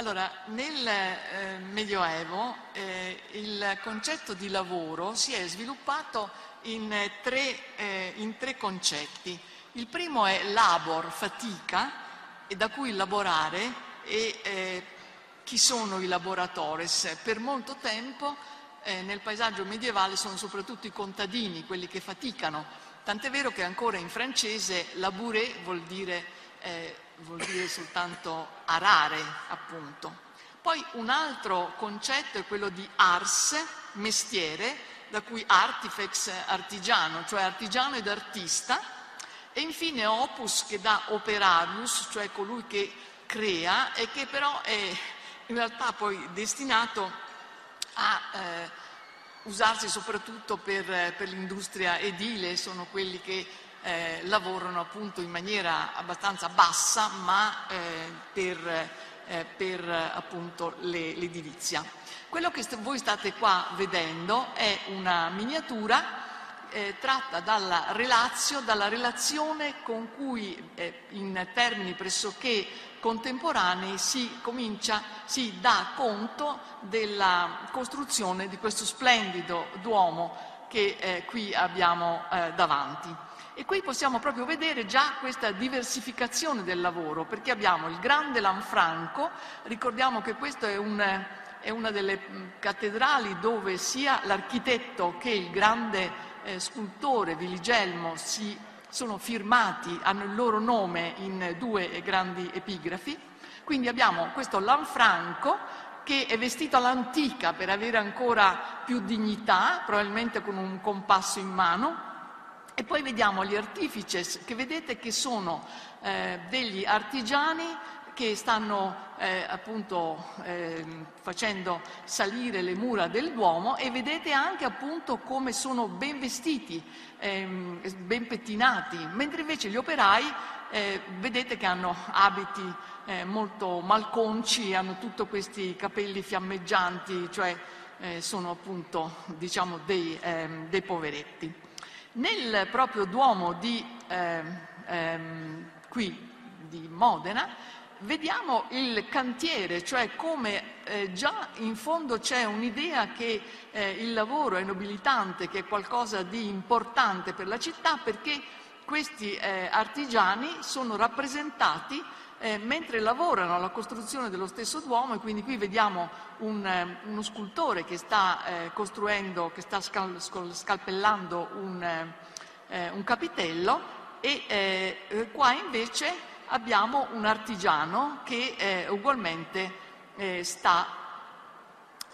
Allora, nel eh, Medioevo eh, il concetto di lavoro si è sviluppato in tre, eh, in tre, concetti. Il primo è labor, fatica, da cui lavorare e eh, chi sono i laboratores. Per molto tempo eh, nel paesaggio medievale sono soprattutto i contadini, quelli che faticano, tant'è vero che ancora in francese labourer vuol dire eh, vuol dire soltanto arare, appunto. Poi un altro concetto è quello di ars, mestiere, da cui artifex, artigiano, cioè artigiano ed artista, e infine opus che dà operarius, cioè colui che crea e che però è in realtà poi destinato a eh, usarsi soprattutto per, per l'industria edile, sono quelli che eh, lavorano appunto in maniera abbastanza bassa ma eh, per, eh, per appunto l'edilizia. Quello che voi state qua vedendo è una miniatura eh, tratta dalla relazio, dalla relazione con cui eh, in termini pressoché contemporanei si comincia, si dà conto della costruzione di questo splendido Duomo che eh, qui abbiamo davanti. E qui possiamo proprio vedere già questa diversificazione del lavoro, perché abbiamo il grande Lanfranco, ricordiamo che questa è, un, è una delle cattedrali dove sia l'architetto che il grande eh, scultore Viligelmo si sono firmati, hanno il loro nome in due grandi epigrafi. Quindi abbiamo questo Lanfranco che è vestito all'antica per avere ancora più dignità, probabilmente con un compasso in mano, e poi vediamo gli artifices, che vedete che sono eh, degli artigiani che stanno eh, appunto eh, facendo salire le mura del Duomo e vedete anche appunto come sono ben vestiti, ehm, ben pettinati, mentre invece gli operai eh, vedete che hanno abiti eh, molto malconci, hanno tutti questi capelli fiammeggianti, cioè eh, sono appunto diciamo dei, ehm, dei poveretti. Nel proprio Duomo di, eh, ehm, qui, di Modena vediamo il cantiere, cioè come eh, già in fondo c'è un'idea che eh, il lavoro è nobilitante, che è qualcosa di importante per la città, perché questi eh, artigiani sono rappresentati eh, mentre lavorano alla costruzione dello stesso Duomo e quindi qui vediamo un, eh, uno scultore che sta eh, costruendo, che sta scal, scalpellando un, eh, un capitello e eh, qua invece abbiamo un artigiano che eh, ugualmente sta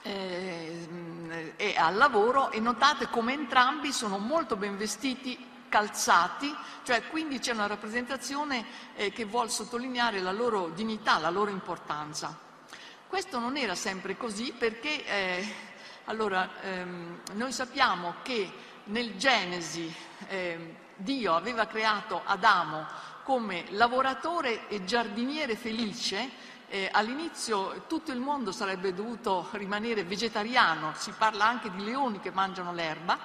è al lavoro e notate come entrambi sono molto ben vestiti calzati, cioè quindi c'è una rappresentazione eh, che vuole sottolineare la loro dignità, la loro importanza. Questo non era sempre così perché eh, allora, ehm, noi sappiamo che nel Genesi eh, Dio aveva creato Adamo come lavoratore e giardiniere felice, eh, all'inizio tutto il mondo sarebbe dovuto rimanere vegetariano, si parla anche di leoni che mangiano l'erba,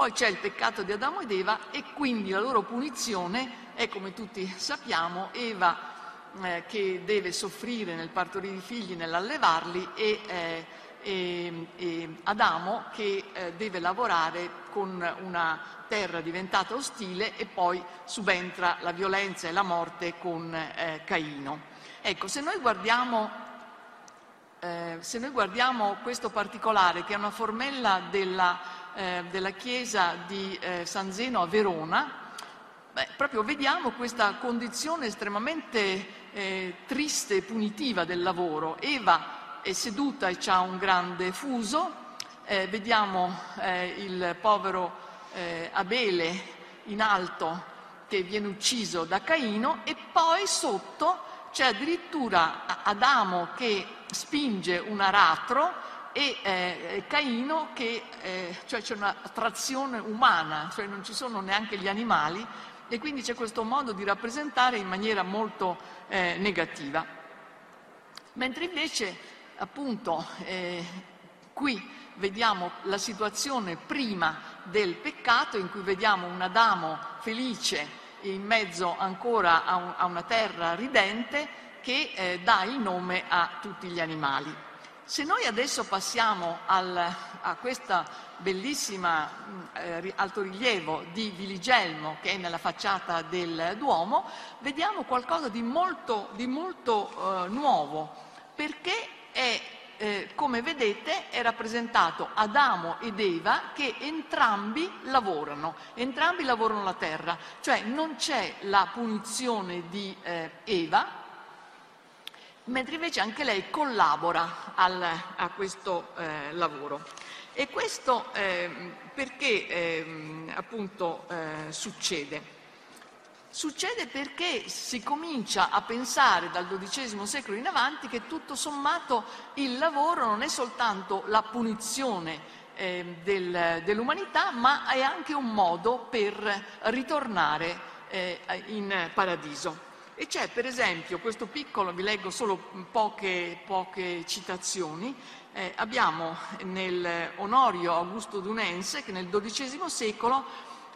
poi c'è il peccato di Adamo ed Eva e quindi la loro punizione è, come tutti sappiamo, Eva eh, che deve soffrire nel partorire i figli, nell'allevarli e, eh, e, e, Adamo che eh, deve lavorare con una terra diventata ostile e poi subentra la violenza e la morte con eh, Caino. Ecco, se noi eh, se noi guardiamo questo particolare, che è una formella della eh, della chiesa di eh, San Zeno a Verona, beh, proprio vediamo questa condizione estremamente eh, triste e punitiva del lavoro. Eva è seduta e ha un grande fuso, eh, vediamo eh, il povero eh, Abele in alto che viene ucciso da Caino e poi sotto c'è addirittura Adamo che spinge un aratro e eh, Caino che eh, cioè c'è una trazione umana, cioè non ci sono neanche gli animali e quindi c'è questo modo di rappresentare in maniera molto eh, negativa. Mentre invece appunto eh, qui vediamo la situazione prima del peccato in cui vediamo un Adamo felice in mezzo ancora a, un, a una terra ridente che eh, dà il nome a tutti gli animali. Se noi adesso passiamo al, a questo bellissimo eh, altorilievo di Viligelmo che è nella facciata del Duomo, vediamo qualcosa di molto, di molto eh, nuovo, perché è eh, come vedete è rappresentato Adamo ed Eva che entrambi lavorano, entrambi lavorano la terra, cioè non c'è la punizione di eh, Eva, mentre invece anche lei collabora al, a questo eh, lavoro. E questo ehm, perché ehm, appunto eh, succede? Succede perché si comincia a pensare dal XII secolo in avanti che tutto sommato il lavoro non è soltanto la punizione eh, del, dell'umanità, ma è anche un modo per ritornare eh, in paradiso. E c'è per esempio questo piccolo, vi leggo solo poche, poche citazioni, eh, abbiamo nel Onorio Augusto Dunense che nel XII secolo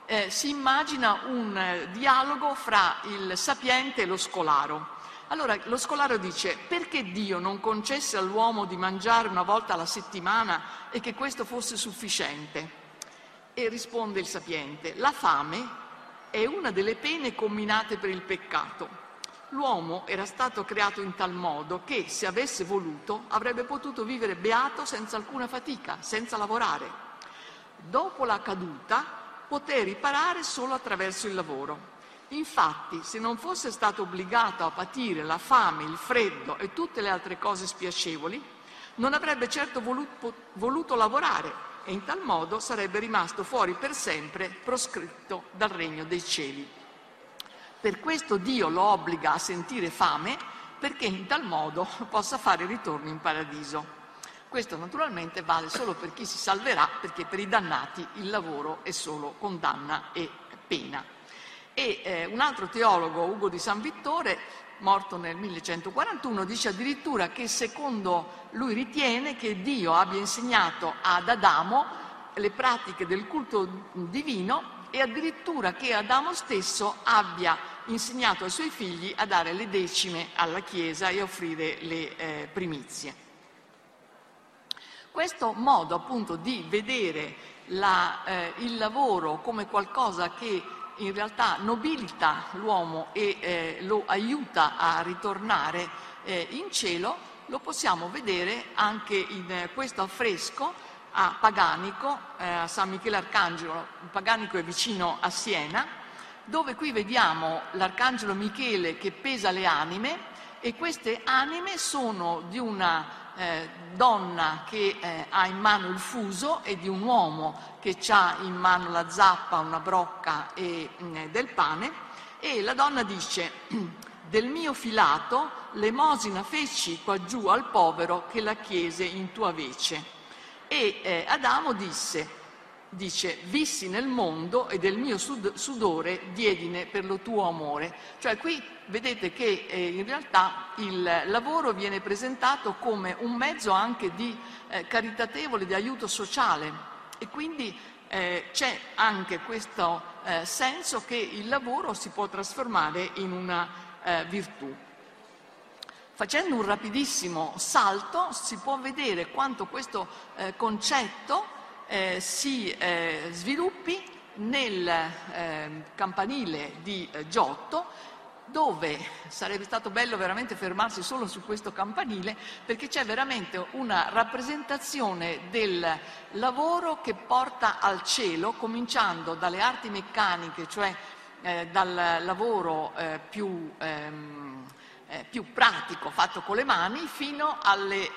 eh, si immagina un eh, dialogo fra il sapiente e lo scolaro. Allora lo scolaro dice perché Dio non concesse all'uomo di mangiare una volta alla settimana e che questo fosse sufficiente? E risponde il sapiente, la fame è una delle pene combinate per il peccato. L'uomo era stato creato in tal modo che, se avesse voluto, avrebbe potuto vivere beato senza alcuna fatica, senza lavorare. Dopo la caduta, poté riparare solo attraverso il lavoro. Infatti, se non fosse stato obbligato a patire la fame, il freddo e tutte le altre cose spiacevoli, non avrebbe certo voluto, voluto lavorare e in tal modo sarebbe rimasto fuori per sempre proscritto dal regno dei cieli. Per questo Dio lo obbliga a sentire fame perché in tal modo possa fare ritorno in paradiso. Questo naturalmente vale solo per chi si salverà, perché per i dannati il lavoro è solo condanna e pena. E eh, un altro teologo, Ugo di San Vittore, morto nel 1141, dice addirittura che secondo lui ritiene che Dio abbia insegnato ad Adamo le pratiche del culto divino e addirittura che Adamo stesso abbia insegnato ai suoi figli a dare le decime alla Chiesa e offrire le eh, primizie. Questo modo appunto di vedere la, eh, il lavoro come qualcosa che in realtà nobilita l'uomo e eh, lo aiuta a ritornare eh, in cielo, lo possiamo vedere anche in questo affresco a Paganico, eh, a San Michele Arcangelo, Paganico è vicino a Siena, dove qui vediamo l'Arcangelo Michele che pesa le anime e queste anime sono di una eh, donna che eh, ha in mano il fuso e di un uomo che ha in mano la zappa, una brocca e mh, mm, del pane. E la donna dice del mio filato l'emosina feci qua giù al povero che la chiese in tua vece e eh, Adamo disse dice vissi nel mondo e del mio sudore diedine per lo tuo amore. Cioè qui vedete che eh, in realtà il lavoro viene presentato come un mezzo anche di eh, caritatevole, di aiuto sociale e quindi eh, c'è anche questo eh, senso che il lavoro si può trasformare in una eh, virtù. Facendo un rapidissimo salto si può vedere quanto questo eh, concetto eh, si eh, sviluppi nel eh, campanile di eh, Giotto dove sarebbe stato bello veramente fermarsi solo su questo campanile perché c'è veramente una rappresentazione del lavoro che porta al cielo cominciando dalle arti meccaniche, cioè eh, dal lavoro eh, più, ehm, eh, più, pratico fatto con le mani fino alle,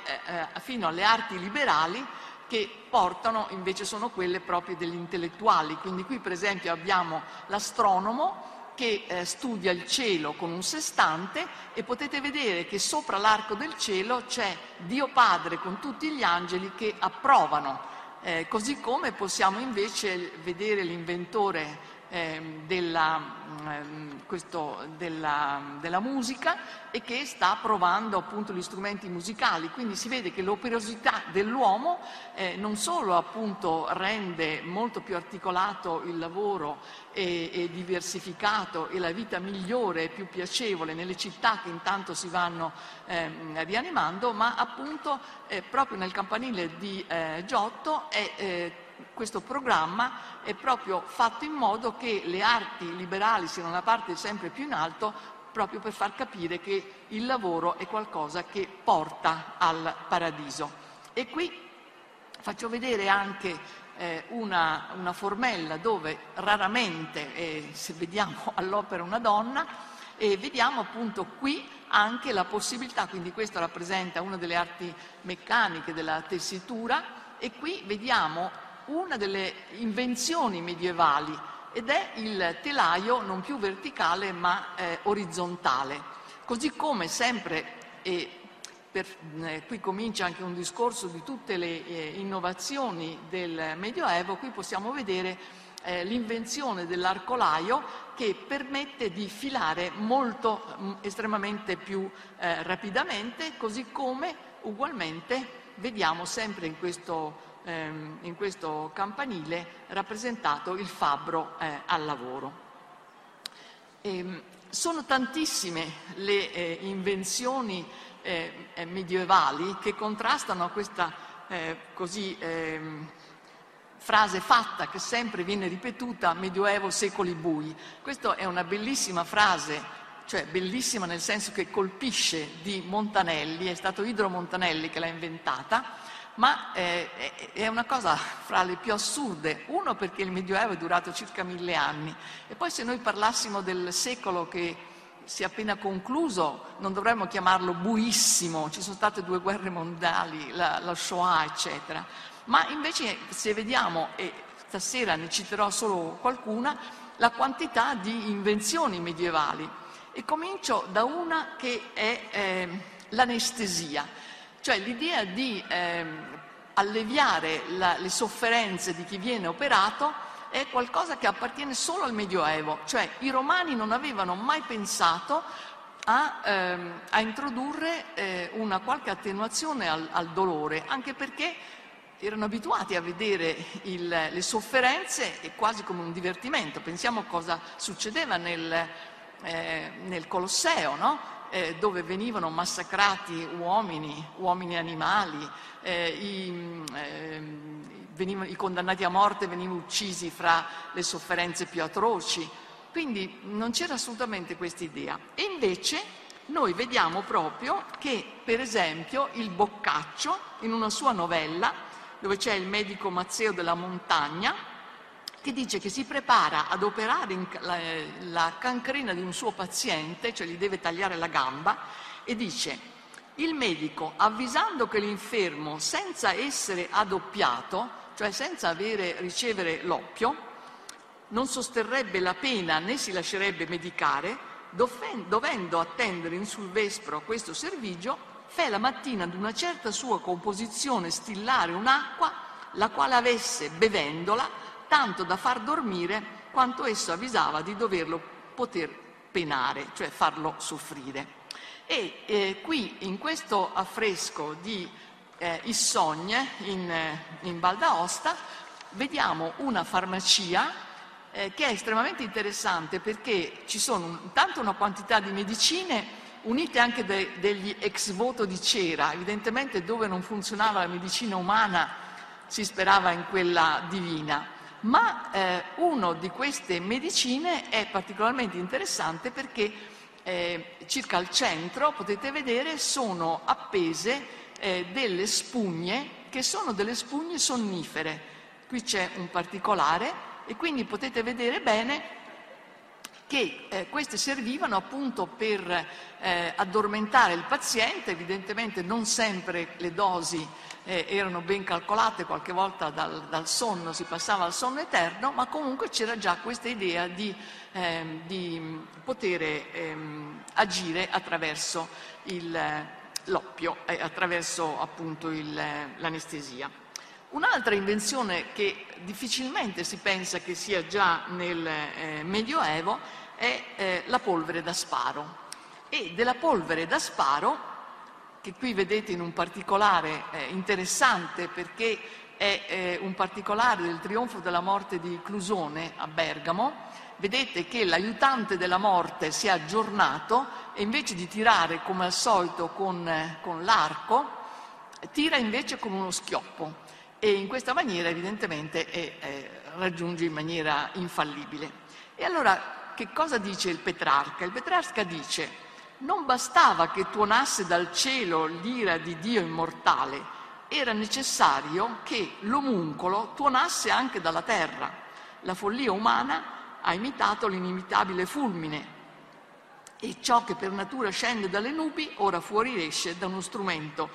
fino alle arti liberali che portano invece sono quelle proprie degli intellettuali. Quindi qui per esempio abbiamo l'astronomo che eh, studia il cielo con un sestante e potete vedere che sopra l'arco del cielo c'è Dio Padre con tutti gli angeli che approvano. Eh, così come possiamo invece vedere l'inventore eh, della, eh, questo, della, della, musica e che sta provando appunto gli strumenti musicali. Quindi si vede che l'operosità dell'uomo eh, non solo appunto rende molto più articolato il lavoro e, e, diversificato e la vita migliore e più piacevole nelle città che intanto si vanno ehm, rianimando, ma appunto eh, proprio nel campanile di eh, Giotto è eh, questo programma è proprio fatto in modo che le arti liberali siano una parte sempre più in alto, proprio per far capire che il lavoro è qualcosa che porta al paradiso. E qui faccio vedere anche eh, una, una, formella dove raramente, eh, se vediamo all'opera una donna, e vediamo appunto qui anche la possibilità, quindi questo rappresenta una delle arti meccaniche della tessitura, e qui vediamo una delle invenzioni medievali ed è il telaio non più verticale ma eh, orizzontale. Così come sempre, e per, eh, qui comincia anche un discorso di tutte le eh, innovazioni del Medioevo, qui possiamo vedere eh, l'invenzione dell'arcolaio che permette di filare molto, mh, mm, estremamente più eh, rapidamente, così come ugualmente vediamo sempre in questo ehm, in questo campanile rappresentato il fabbro eh, al lavoro. E, ehm, sono tantissime le eh, invenzioni eh, eh, medievali che contrastano a questa eh, così, ehm, frase fatta che sempre viene ripetuta, Medioevo, secoli bui. Questa è una bellissima frase cioè bellissima nel senso che colpisce di Montanelli, è stato Idro Montanelli che l'ha inventata, ma eh, è una cosa fra le più assurde. Uno perché il Medioevo è durato circa mille anni e poi se noi parlassimo del secolo che si è appena concluso non dovremmo chiamarlo buissimo, ci sono state due guerre mondiali, la, la Shoah eccetera. Ma invece se vediamo, e stasera ne citerò solo qualcuna, la quantità di invenzioni medievali. E comincio da una che è eh, l'anestesia. Cioè l'idea di ehm, alleviare la, le sofferenze di chi viene operato è qualcosa che appartiene solo al Medioevo, cioè i romani non avevano mai pensato a, ehm, a introdurre eh, una qualche attenuazione al, al, dolore, anche perché erano abituati a vedere il, le sofferenze quasi come un divertimento. Pensiamo cosa succedeva nel, eh, nel Colosseo, no? Eh, dove venivano massacrati uomini, uomini e animali, eh, i, eh, venivano, i condannati a morte venivano uccisi fra le sofferenze più atroci. Quindi non c'era assolutamente questa idea. E invece noi vediamo proprio che, per esempio, il Boccaccio, in una sua novella, dove c'è il medico Mazzeo della Montagna, che dice che si prepara ad operare la, la cancrena di un suo paziente, cioè gli deve tagliare la gamba, e dice il medico, avvisando che l'infermo, senza essere addoppiato, cioè senza avere, ricevere l'oppio, non sosterrebbe la pena né si lascerebbe medicare, dovendo attendere in sul vespro questo servigio, fe la mattina ad una certa sua composizione stillare un'acqua, la quale avesse, bevendola, tanto da far dormire quanto esso avvisava di doverlo poter penare, cioè farlo soffrire. E eh, qui in questo affresco di eh, Issogne in, eh, in Val d'Aosta vediamo una farmacia eh, che è estremamente interessante perché ci sono intanto una quantità di medicine unite anche de, degli ex voto di cera, evidentemente dove non funzionava la medicina umana si sperava in quella divina ma eh, una di queste medicine è particolarmente interessante perché eh, circa al centro, potete vedere, sono appese eh, delle spugne che sono delle spugne sonnifere. Qui c'è un particolare e quindi potete vedere bene che eh, queste servivano appunto per eh, addormentare il paziente, evidentemente non sempre le dosi eh, erano ben calcolate, qualche volta dal, dal, sonno si passava al sonno eterno, ma comunque c'era già questa idea di, ehm, di poter ehm, agire attraverso il, l'oppio, eh, attraverso appunto il, l'anestesia. Un'altra invenzione che difficilmente si pensa che sia già nel eh, Medioevo è eh, la polvere da sparo. E della polvere da sparo, che qui vedete in un particolare eh, interessante perché è eh, un particolare del trionfo della morte di Clusone a Bergamo, vedete che l'aiutante della morte si è aggiornato e invece di tirare come al solito con, eh, con l'arco, tira invece con uno schioppo e in questa maniera evidentemente è, è, raggiunge in maniera infallibile. E allora che cosa dice il Petrarca? Il Petrarca dice non bastava che tuonasse dal cielo l'ira di Dio immortale, era necessario che l'omuncolo tuonasse anche dalla terra. La follia umana ha imitato l'inimitabile fulmine e ciò che per natura scende dalle nubi ora fuori esce da uno strumento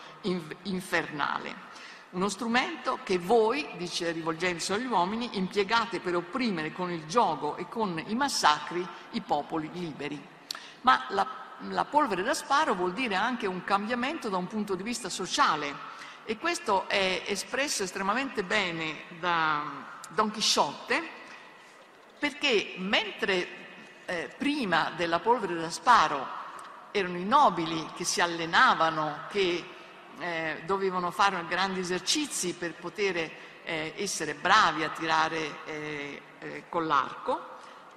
infernale. Uno strumento che voi, dice rivolgendosi agli uomini, impiegate per opprimere con il gioco e con i massacri i popoli liberi. Ma la, la polvere da sparo vuol dire anche un cambiamento da un punto di vista sociale e questo è espresso estremamente bene da Don Chisciotte perché mentre eh, prima della polvere da sparo erano i nobili che si allenavano, che eh, dovevano fare grandi esercizi per poter eh, essere bravi a tirare eh, eh, con l'arco,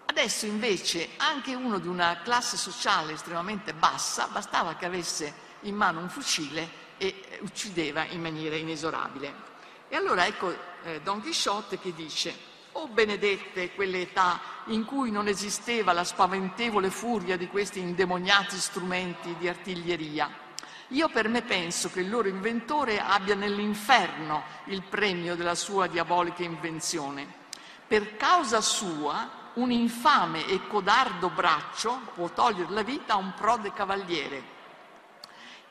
adesso invece anche uno di una classe sociale estremamente bassa bastava che avesse in mano un fucile e uccideva in maniera inesorabile. E allora ecco eh, Don Chisciotte che dice Oh benedette quelle età in cui non esisteva la spaventevole furia di questi indemoniati strumenti di artiglieria. Io per me penso che il loro inventore abbia nell'inferno il premio della sua diabolica invenzione. Per causa sua un infame e codardo braccio può togliere la vita a un prode cavaliere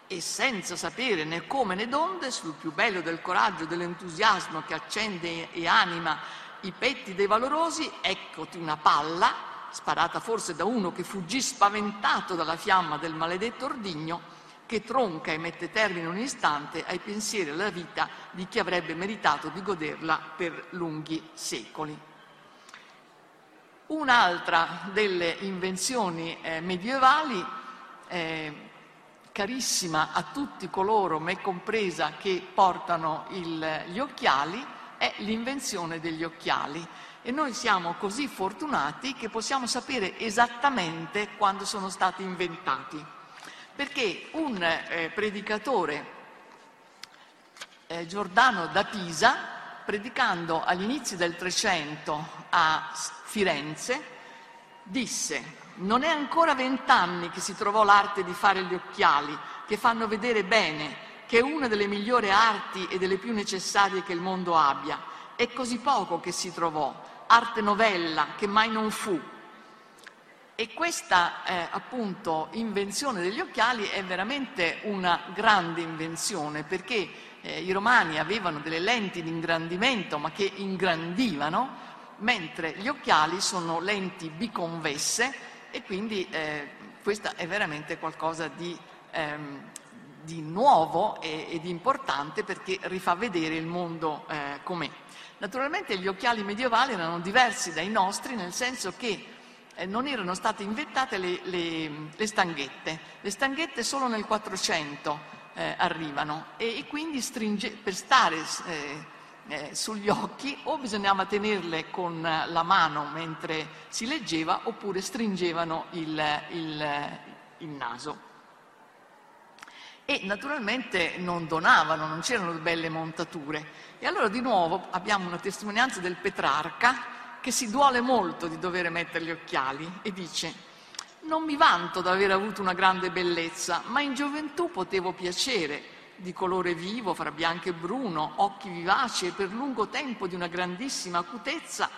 e senza sapere né come né donde, sul più bello del coraggio e dell'entusiasmo che accende e anima i petti dei valorosi, eccoti una palla, sparata forse da uno che fuggì spaventato dalla fiamma del maledetto ordigno, che tronca e mette termine in un istante ai pensieri e alla vita di chi avrebbe meritato di goderla per lunghi secoli. Un'altra delle invenzioni eh, medievali, eh, carissima a tutti coloro, me compresa, che portano il, gli occhiali, è l'invenzione degli occhiali e noi siamo così fortunati che possiamo sapere esattamente quando sono stati inventati. Perché un eh, predicatore, eh, Giordano da Pisa, predicando agli inizi del Trecento a Firenze, disse non è ancora vent'anni che si trovò l'arte di fare gli occhiali che fanno vedere bene che è una delle migliori arti e delle più necessarie che il mondo abbia. È così poco che si trovò, arte novella che mai non fu. E questa eh, appunto invenzione degli occhiali è veramente una grande invenzione perché eh, i romani avevano delle lenti di ingrandimento ma che ingrandivano, mentre gli occhiali sono lenti biconvesse e quindi eh, questa è veramente qualcosa di ehm, di nuovo e, e, di importante perché rifà vedere il mondo eh, com'è. Naturalmente gli occhiali medievali erano diversi dai nostri nel senso che eh, non erano state inventate le, le, le, stanghette, le stanghette solo nel 400 eh, arrivano. E, e quindi stringe, per stare eh, eh, sugli occhi o bisognava tenerle con la mano mentre si leggeva oppure stringevano il, il, il naso. E naturalmente non donavano, non c'erano belle montature. E allora di nuovo abbiamo una testimonianza del Petrarca che si duole molto di dover mettere gli occhiali e dice non mi vanto d'aver avuto una grande bellezza, ma in gioventù potevo piacere, di colore vivo, fra bianco e bruno, occhi vivaci e per lungo tempo di una grandissima acutezza,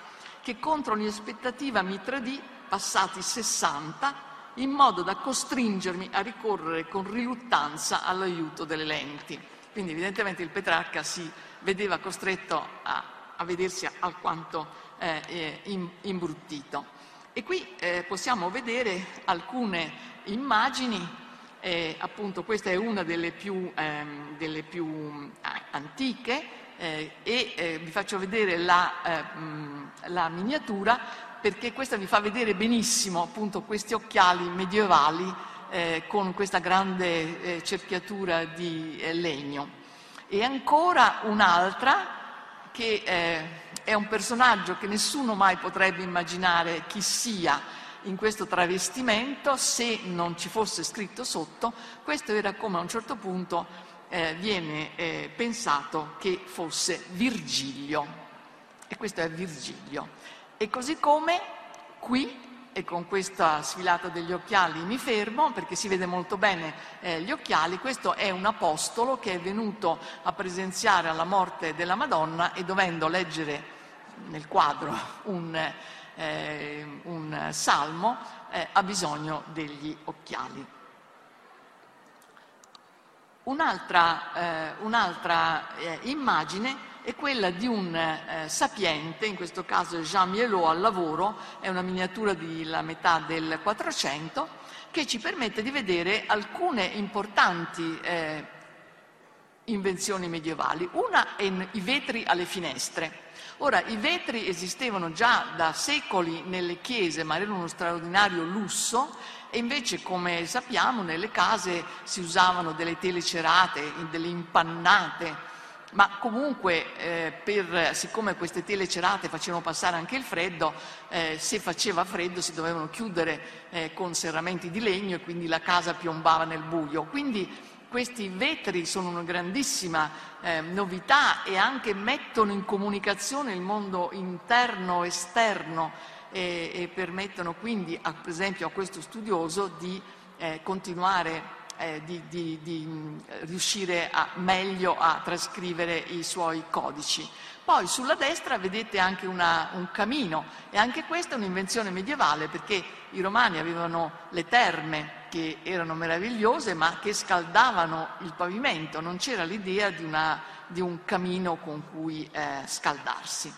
che contro ogni aspettativa mi tradì, passati sessanta, in modo da costringermi a ricorrere con riluttanza all'aiuto delle lenti. Quindi evidentemente il Petrarca si vedeva costretto a, a vedersi alquanto eh, eh imbruttito. E qui eh, possiamo vedere alcune immagini, eh, appunto questa è una delle più, ehm, delle più eh, antiche, eh, e eh, vi faccio vedere la, eh, la, miniatura perché questa vi fa vedere benissimo appunto questi occhiali medievali eh, con questa grande eh, cerchiatura di legno. E ancora un'altra che è un personaggio che nessuno mai potrebbe immaginare chi sia in questo travestimento se non ci fosse scritto sotto, questo era come a un certo punto eh, viene eh, pensato che fosse Virgilio. E questo è Virgilio. E così come qui, e con questa sfilata degli occhiali mi fermo perché si vede molto bene eh, gli occhiali, questo è un apostolo che è venuto a presenziare alla morte della Madonna e dovendo leggere nel quadro un, eh, un salmo eh, ha bisogno degli occhiali. Un'altra, eh, un'altra eh, immagine è quella di un eh, sapiente, in questo caso Jean Mielot al lavoro, è una miniatura della metà del 400, che ci permette di vedere alcune importanti eh, invenzioni medievali. Una è i vetri alle finestre. Ora, i vetri esistevano già da secoli nelle chiese, ma erano uno straordinario lusso e invece, come sappiamo, nelle case si usavano delle tele cerate, delle impannate, ma comunque eh, per, siccome queste tele cerate facevano passare anche il freddo, eh, se faceva freddo si dovevano chiudere eh, con serramenti di legno e quindi la casa piombava nel buio. Quindi questi vetri sono una grandissima eh, novità e anche mettono in comunicazione il mondo interno esterno e, e permettono quindi, a, per esempio, a questo studioso di eh, continuare eh, di, di, di, riuscire a, meglio a trascrivere i suoi codici. Poi sulla destra vedete anche una, un camino e anche questa è un'invenzione medievale perché i romani avevano le terme che erano meravigliose ma che scaldavano il pavimento, non c'era l'idea di, una, di un camino con cui eh, scaldarsi.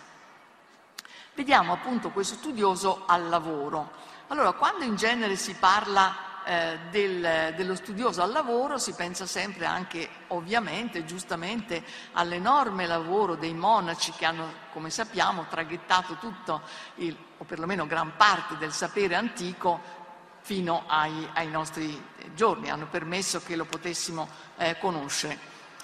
Vediamo appunto questo studioso al lavoro. Allora, quando in genere si parla eh, del, dello studioso al lavoro si pensa sempre anche, ovviamente, giustamente, all'enorme lavoro dei monaci che hanno, come sappiamo, traghettato tutto, il, o perlomeno gran parte del sapere antico fino ai, ai nostri giorni, hanno permesso che lo potessimo eh, conoscere.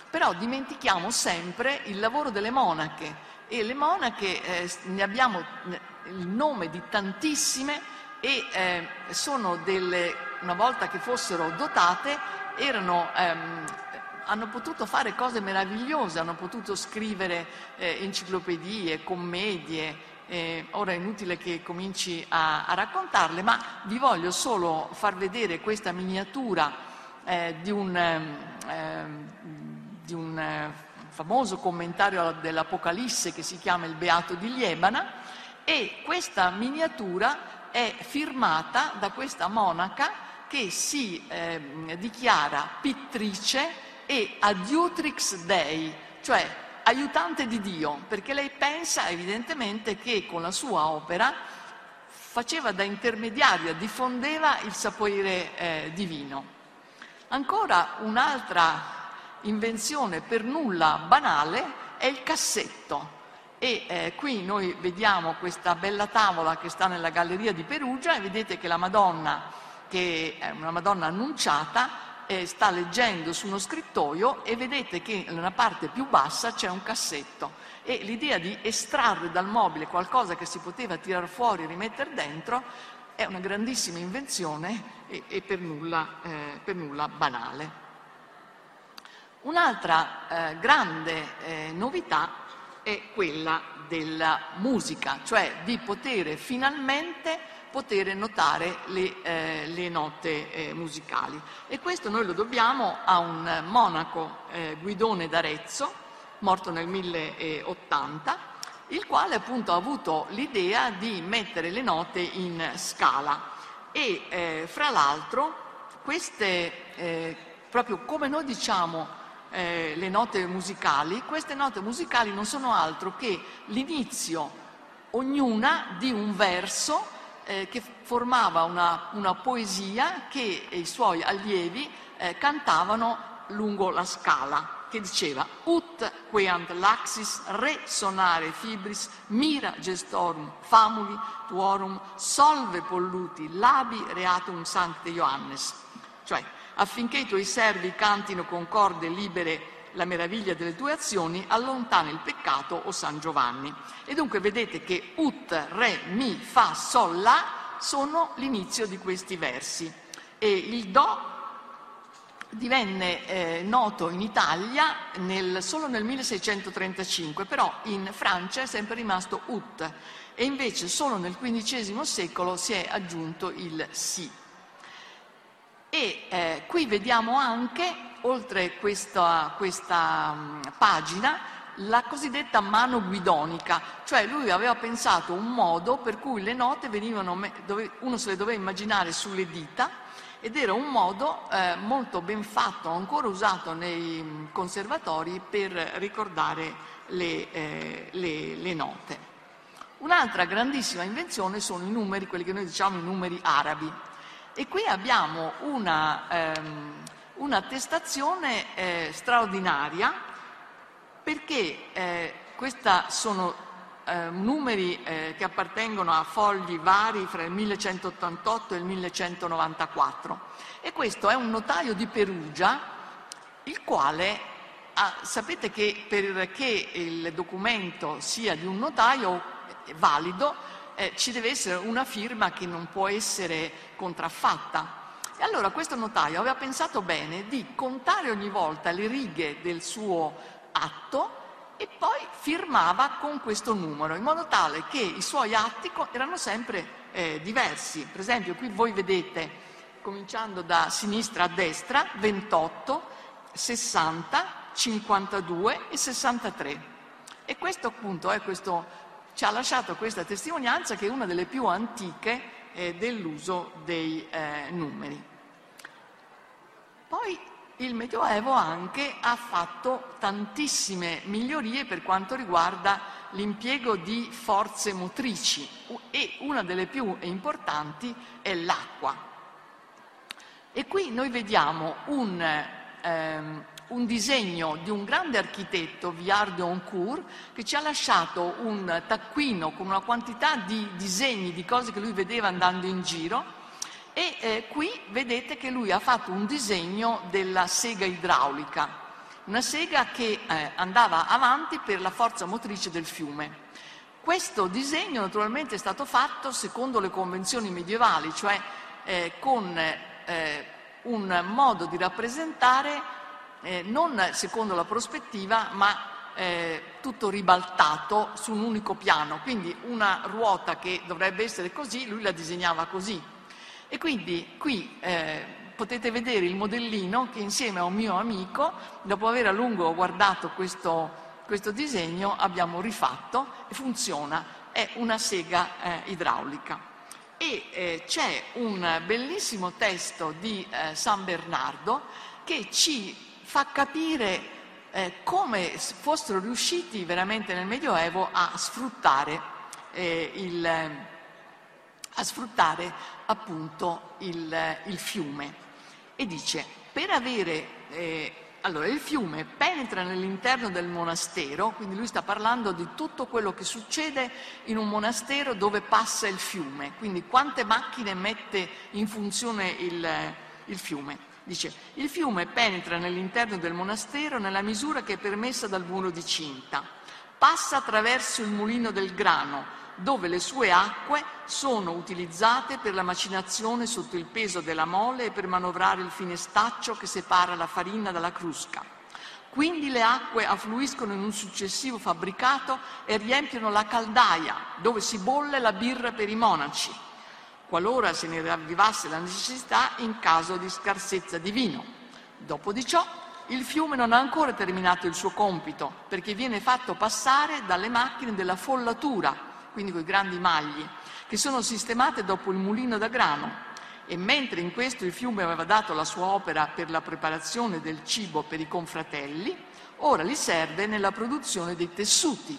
Però dimentichiamo sempre il lavoro delle monache e le monache eh, ne abbiamo il nome di tantissime e eh, sono delle, una volta che fossero dotate, erano, ehm, hanno potuto fare cose meravigliose, hanno potuto scrivere eh, enciclopedie, commedie, eh, ora è inutile che cominci a, a, raccontarle, ma vi voglio solo far vedere questa miniatura eh, di un, ehm, di un eh, famoso commentario dell'Apocalisse che si chiama Il Beato di Liebana e questa miniatura è firmata da questa monaca che si eh, dichiara pittrice e adiutrix Dei, cioè aiutante di Dio, perché lei pensa evidentemente che con la sua opera faceva da intermediaria, diffondeva il sapore eh, divino. Ancora un'altra invenzione per nulla banale è il cassetto e eh, qui noi vediamo questa bella tavola che sta nella galleria di Perugia e vedete che la Madonna, che è una Madonna annunciata, eh, sta leggendo su uno scrittoio e vedete che nella parte più bassa c'è un cassetto e l'idea di estrarre dal mobile qualcosa che si poteva tirar fuori e rimettere dentro è una grandissima invenzione e, e per, nulla, eh, per, nulla, banale. Un'altra eh, grande eh, novità è quella della musica, cioè di poter finalmente poter notare le, eh, le note eh, musicali. E questo noi lo dobbiamo a un monaco eh, Guidone d'Arezzo, morto nel 1080, il quale appunto ha avuto l'idea di mettere le note in scala e eh, fra l'altro queste, eh, proprio come noi diciamo eh, le note musicali, queste note musicali non sono altro che l'inizio, ognuna, di un verso eh, che formava una, una, poesia che i suoi allievi eh, cantavano lungo la scala. che diceva ut queant laxis re sonare fibris mira gestorum famuli tuorum solve polluti labi reatum sancte Ioannes cioè affinché i tuoi servi cantino con corde libere la meraviglia delle tue azioni, allontana il peccato, o San Giovanni. E dunque vedete che ut, re, mi, fa, sol, la sono l'inizio di questi versi. E il do divenne eh, noto in Italia nel, solo nel 1635, però in Francia è sempre rimasto ut e invece solo nel XV secolo si è aggiunto il si. E eh, qui vediamo anche, oltre questa, questa um, pagina, la cosiddetta mano guidonica, cioè lui aveva pensato un modo per cui le note venivano, dove, uno se le doveva immaginare sulle dita ed era un modo eh, molto ben fatto, ancora usato nei mm, conservatori per ricordare le, eh, le, le note. Un'altra grandissima invenzione sono i numeri, quelli che noi diciamo i numeri arabi. E qui abbiamo una, ehm, un'attestazione eh, straordinaria perché eh, questi sono eh, numeri che appartengono a fogli vari fra il 1188 e il 1194 e questo è un notaio di Perugia il quale ah, sapete che perché il documento sia di un notaio valido eh, ci deve essere una firma che non può essere contraffatta. E allora questo notaio aveva pensato bene di contare ogni volta le righe del suo atto e poi firmava con questo numero, in modo tale che i suoi atti erano sempre eh, diversi. Per esempio, qui voi vedete, cominciando da sinistra a destra, 28, 60, 52 e 63. E questo appunto è questo ci ha lasciato questa testimonianza che è una delle più antiche eh, dell'uso dei eh, numeri. Poi il Medioevo anche ha fatto tantissime migliorie per quanto riguarda l'impiego di forze motrici e una delle più importanti è l'acqua. E qui noi vediamo un, ehm, un disegno di un grande architetto, Villard de che ci ha lasciato un taccuino con una quantità di disegni, di cose che lui vedeva andando in giro. E eh, qui vedete che lui ha fatto un disegno della sega idraulica, una sega che eh, andava avanti per la forza motrice del fiume. Questo disegno naturalmente è stato fatto secondo le convenzioni medievali, cioè eh, con eh, un modo di rappresentare eh, non secondo la prospettiva, ma eh, tutto ribaltato su un unico piano, quindi una ruota che dovrebbe essere così, lui la disegnava così. E quindi qui eh, potete vedere il modellino che insieme a un mio amico, dopo aver a lungo guardato questo, questo disegno, abbiamo rifatto e funziona, è una sega eh, idraulica. E eh, c'è un bellissimo testo di eh, San Bernardo che ci fa capire eh, come fossero riusciti veramente nel Medioevo a sfruttare, eh, il, a sfruttare appunto il, il, fiume. E dice, per avere... Eh, allora, il fiume penetra nell'interno del monastero, quindi lui sta parlando di tutto quello che succede in un monastero dove passa il fiume, quindi quante macchine mette in funzione il, il fiume. Dice, il fiume penetra nell'interno del monastero nella misura che è permessa dal muro di cinta, passa attraverso il mulino del grano, dove le sue acque sono utilizzate per la macinazione sotto il peso della mole e per manovrare il finestaccio che separa la farina dalla crusca. Quindi le acque affluiscono in un successivo fabbricato e riempiono la caldaia, dove si bolle la birra per i monaci qualora se ne ravvivasse la necessità in caso di scarsezza di vino. Dopo di ciò, il fiume non ha ancora terminato il suo compito, perché viene fatto passare dalle macchine della follatura, quindi con i grandi magli, che sono sistemate dopo il mulino da grano. E mentre in questo il fiume aveva dato la sua opera per la preparazione del cibo per i confratelli, ora li serve nella produzione dei tessuti,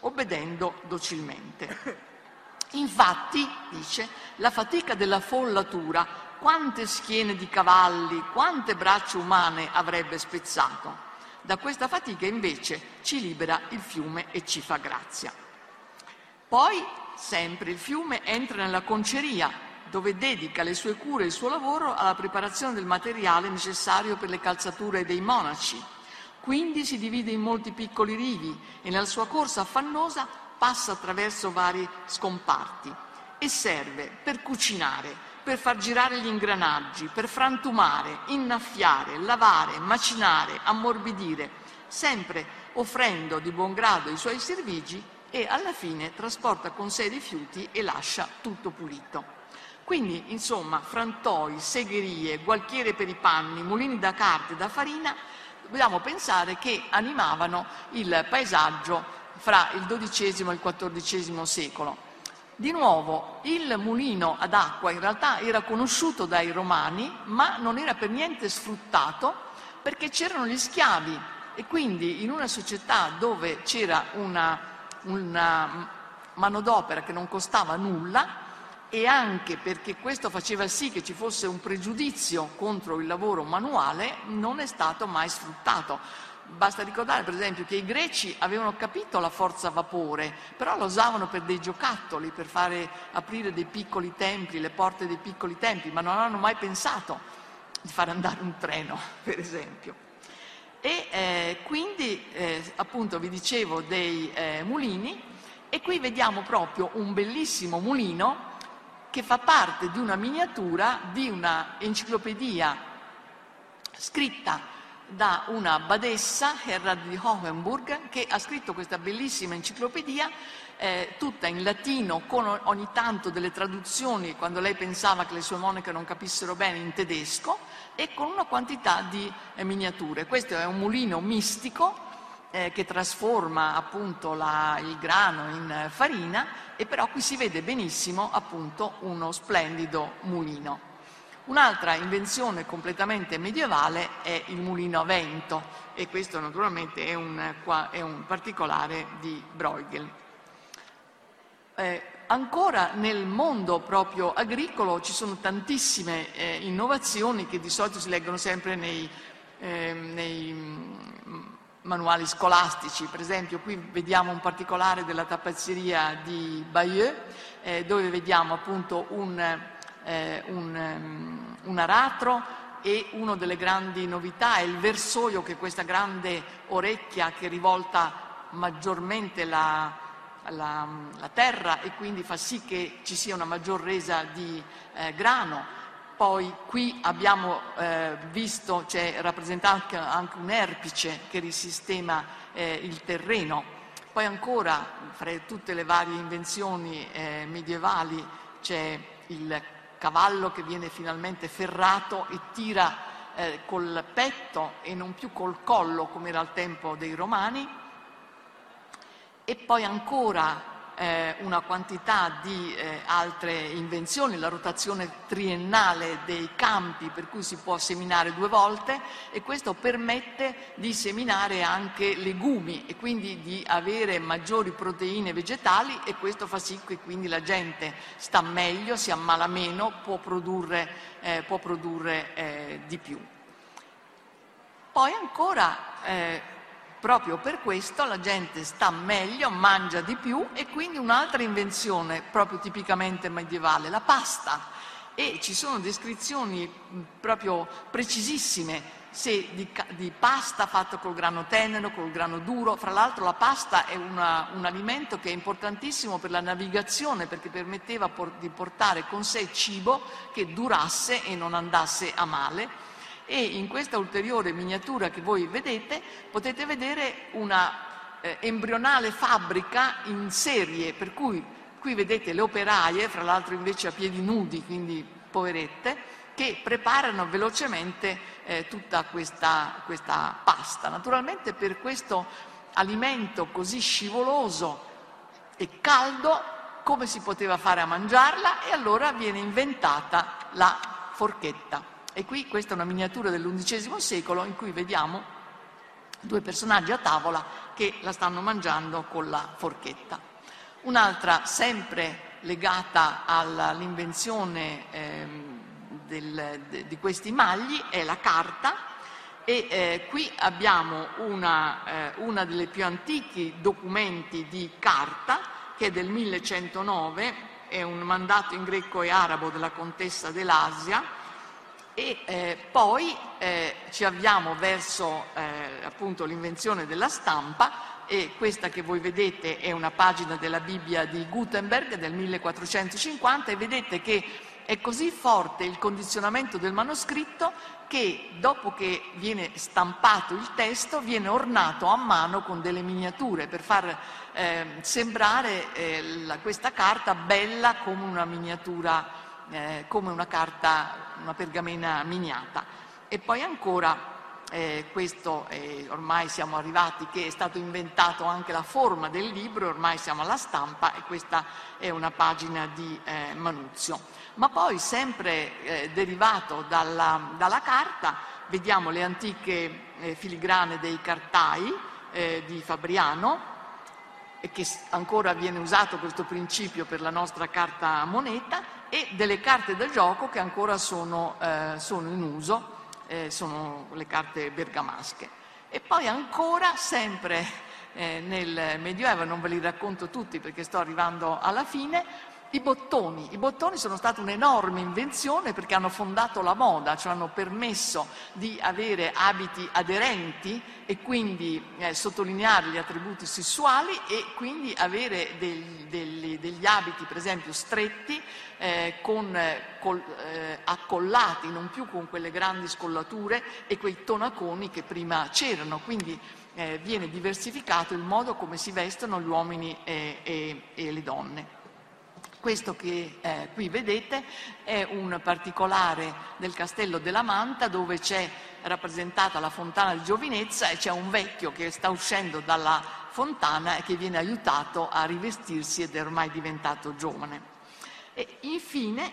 obbedendo docilmente. Infatti, dice, la fatica della follatura, quante schiene di cavalli, quante braccia umane avrebbe spezzato. Da questa fatica invece ci libera il fiume e ci fa grazia. Poi, sempre il fiume entra nella conceria, dove dedica le sue cure e il suo lavoro alla preparazione del materiale necessario per le calzature dei monaci. Quindi si divide in molti piccoli rivi e nella sua corsa affannosa passa attraverso vari scomparti e serve per cucinare, per far girare gli ingranaggi, per frantumare, innaffiare, lavare, macinare, ammorbidire, sempre offrendo di buon grado i suoi servigi e alla fine trasporta con sé i rifiuti e lascia tutto pulito. Quindi, insomma, frantoi, segherie, gualchiere per i panni, mulini da carte, da farina, dobbiamo pensare che animavano il paesaggio fra il XII e il XIV secolo. Di nuovo, il mulino ad acqua in realtà era conosciuto dai romani, ma non era per niente sfruttato perché c'erano gli schiavi e quindi in una società dove c'era una, una manodopera che non costava nulla e anche perché questo faceva sì che ci fosse un pregiudizio contro il lavoro manuale, non è stato mai sfruttato. Basta ricordare per esempio che i greci avevano capito la forza a vapore, però la usavano per dei giocattoli, per fare aprire dei piccoli templi, le porte dei piccoli templi, ma non hanno mai pensato di fare andare un treno, per esempio. E eh, quindi eh, appunto vi dicevo dei eh, mulini e qui vediamo proprio un bellissimo mulino che fa parte di una miniatura di una enciclopedia scritta da una badessa, Herrad di Hohenburg, che ha scritto questa bellissima enciclopedia, eh, tutta in latino, con ogni tanto delle traduzioni, quando lei pensava che le sue monache non capissero bene, in tedesco, e con una quantità di eh, miniature. Questo è un mulino mistico eh, che trasforma appunto la, il grano in farina, e però qui si vede benissimo appunto uno splendido mulino. Un'altra invenzione completamente medievale è il mulino a vento e questo naturalmente è un, è un particolare di Bruegel. Eh, ancora nel mondo proprio agricolo ci sono tantissime eh, innovazioni che di solito si leggono sempre nei, eh, nei mm, manuali scolastici, per esempio qui vediamo un particolare della tappezzeria di Bayeux eh, dove vediamo appunto un eh, un, um, un aratro e una delle grandi novità è il versoio che questa grande orecchia che rivolta maggiormente la, la, la, terra e quindi fa sì che ci sia una maggior resa di eh, grano. Poi qui abbiamo eh, visto, c'è rappresentato anche un erpice che risistema eh, il terreno. Poi ancora, fra tutte le varie invenzioni eh, medievali, c'è il cavallo che viene finalmente ferrato e tira eh, col petto e non più col collo come era al tempo dei romani. E poi ancora eh, una quantità di eh, altre invenzioni, la rotazione triennale dei campi per cui si può seminare due volte e questo permette di seminare anche legumi e quindi di avere maggiori proteine vegetali e questo fa sì che quindi la gente sta meglio, si ammala meno, può produrre, eh, può produrre eh, di più. Poi ancora eh, Proprio per questo la gente sta meglio, mangia di più e quindi un'altra invenzione proprio tipicamente medievale, la pasta. E ci sono descrizioni proprio precisissime di, di, pasta fatta col grano tenero, col grano duro. Fra l'altro la pasta è una, un alimento che è importantissimo per la navigazione perché permetteva por, di portare con sé cibo che durasse e non andasse a male e in questa ulteriore miniatura che voi vedete potete vedere una eh, embrionale fabbrica in serie, per cui qui vedete le operaie, fra l'altro invece a piedi nudi, quindi poverette, che preparano velocemente eh, tutta questa, questa pasta. Naturalmente per questo alimento così scivoloso e caldo, come si poteva fare a mangiarla? E allora viene inventata la forchetta. E qui questa è una miniatura dell'undicesimo secolo in cui vediamo due personaggi a tavola che la stanno mangiando con la forchetta. Un'altra sempre legata all'invenzione eh, del, de, di questi magli è la carta e eh, qui abbiamo una, eh, una delle più antichi documenti di carta che è del 1109, è un mandato in greco e arabo della contessa dell'Asia e eh, poi eh, ci avviamo verso eh, appunto l'invenzione della stampa e questa che voi vedete è una pagina della Bibbia di Gutenberg del 1450 e vedete che è così forte il condizionamento del manoscritto che dopo che viene stampato il testo viene ornato a mano con delle miniature per far eh, sembrare eh, la, questa carta bella come una miniatura, eh, come una carta, una pergamena miniata. E poi ancora eh, questo eh, ormai siamo arrivati che è stato inventato anche la forma del libro, ormai siamo alla stampa e questa è una pagina di eh, Manuzio. Ma poi sempre eh, derivato dalla, dalla, carta vediamo le antiche eh, filigrane dei cartai di Fabriano e che ancora viene usato questo principio per la nostra carta moneta e delle carte da gioco che ancora sono, sono in uso eh, sono le carte bergamasche. E poi ancora, sempre eh, nel Medioevo, non ve li racconto tutti perché sto arrivando alla fine, i bottoni. I bottoni sono stata un'enorme invenzione perché hanno fondato la moda, ci hanno permesso di avere abiti aderenti e quindi eh, sottolineare gli attributi sessuali e quindi avere degli, degli, degli abiti, per esempio, stretti, eh, con, col, eh, accollati, non più con quelle grandi scollature e quei tonaconi che prima c'erano. Quindi eh, viene diversificato il modo come si vestono gli uomini e, e, e le donne. Questo che eh, qui vedete è un particolare del castello della Manta dove c'è rappresentata la fontana di giovinezza e c'è un vecchio che sta uscendo dalla fontana e che viene aiutato a rivestirsi ed è ormai diventato giovane. E infine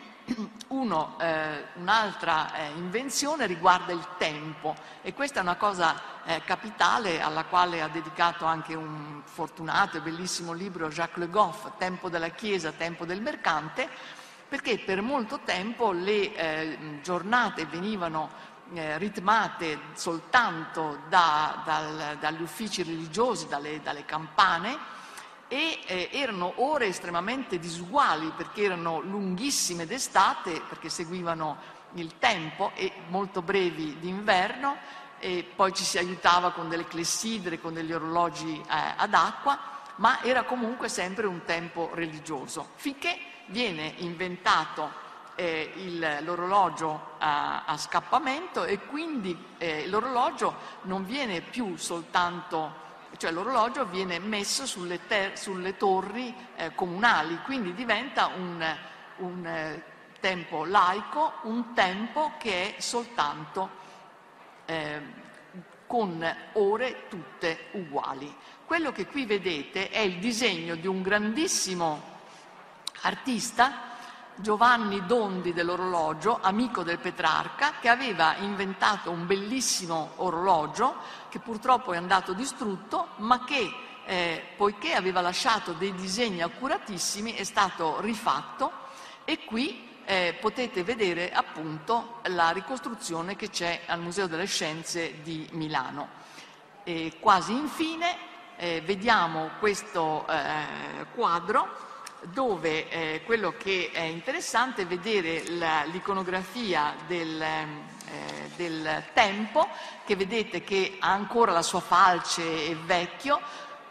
uno, eh, un'altra eh, invenzione riguarda il tempo e questa è una cosa eh, capitale alla quale ha dedicato anche un fortunato e bellissimo libro Jacques Le Goff, Tempo della Chiesa, Tempo del Mercante, perché per molto tempo le eh, giornate venivano eh, ritmate soltanto da, dal, dagli uffici religiosi, dalle, dalle campane, e eh, erano ore estremamente disuguali perché erano lunghissime d'estate, perché seguivano il tempo e molto brevi d'inverno e poi ci si aiutava con delle clessidre, con degli orologi eh, ad acqua, ma era comunque sempre un tempo religioso, finché viene inventato eh, il, l'orologio a, a, scappamento e quindi eh, l'orologio non viene più soltanto cioè l'orologio viene messo sulle, ter- sulle torri eh, comunali, quindi diventa un, un eh, tempo laico, un tempo che è soltanto eh, con ore tutte uguali. Quello che qui vedete è il disegno di un grandissimo artista Giovanni Dondi dell'orologio, amico del Petrarca, che aveva inventato un bellissimo orologio che purtroppo è andato distrutto, ma che eh, poiché aveva lasciato dei disegni accuratissimi è stato rifatto e qui eh, potete vedere appunto la ricostruzione che c'è al Museo delle Scienze di Milano. E quasi infine eh, vediamo questo eh, quadro dove eh, quello che è interessante è vedere la, l'iconografia del, eh, del, tempo, che vedete che ha ancora la sua falce, è vecchio,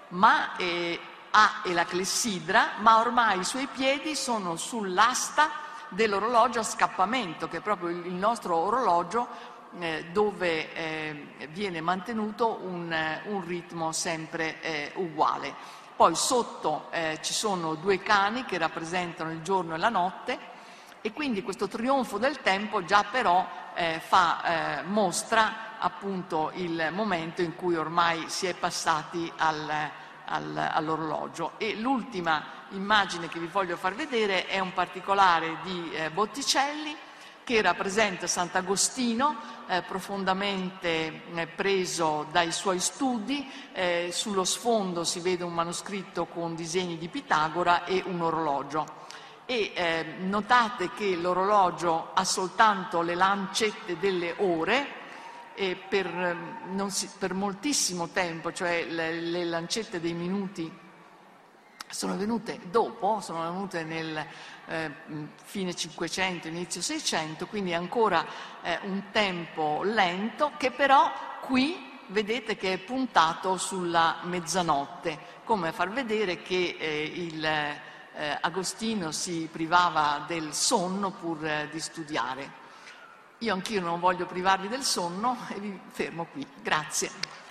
ma eh, ha la clessidra, ma ormai i suoi piedi sono sull'asta dell'orologio a scappamento, che è proprio il, il nostro orologio eh, dove eh, viene mantenuto un, un ritmo sempre eh, uguale. Poi sotto eh, ci sono due cani che rappresentano il giorno e la notte e quindi questo trionfo del tempo già però eh, fa, eh, mostra appunto il momento in cui ormai si è passati al, al, all'orologio. E l'ultima immagine che vi voglio far vedere è un particolare di eh, Botticelli che rappresenta Sant'Agostino, eh, profondamente eh, preso dai suoi studi. Eh, sullo sfondo si vede un manoscritto con disegni di Pitagora e un orologio. E eh, notate che l'orologio ha soltanto le lancette delle ore per, ehm, si, per moltissimo tempo, cioè le, le lancette dei minuti sono venute dopo, sono venute nel eh, fine 500, inizio 600, quindi ancora eh, un tempo lento che però qui vedete che è puntato sulla mezzanotte, come a far vedere che eh, il, eh, Agostino si privava del sonno pur eh, di studiare. Io anch'io non voglio privarvi del sonno e vi fermo qui. Grazie.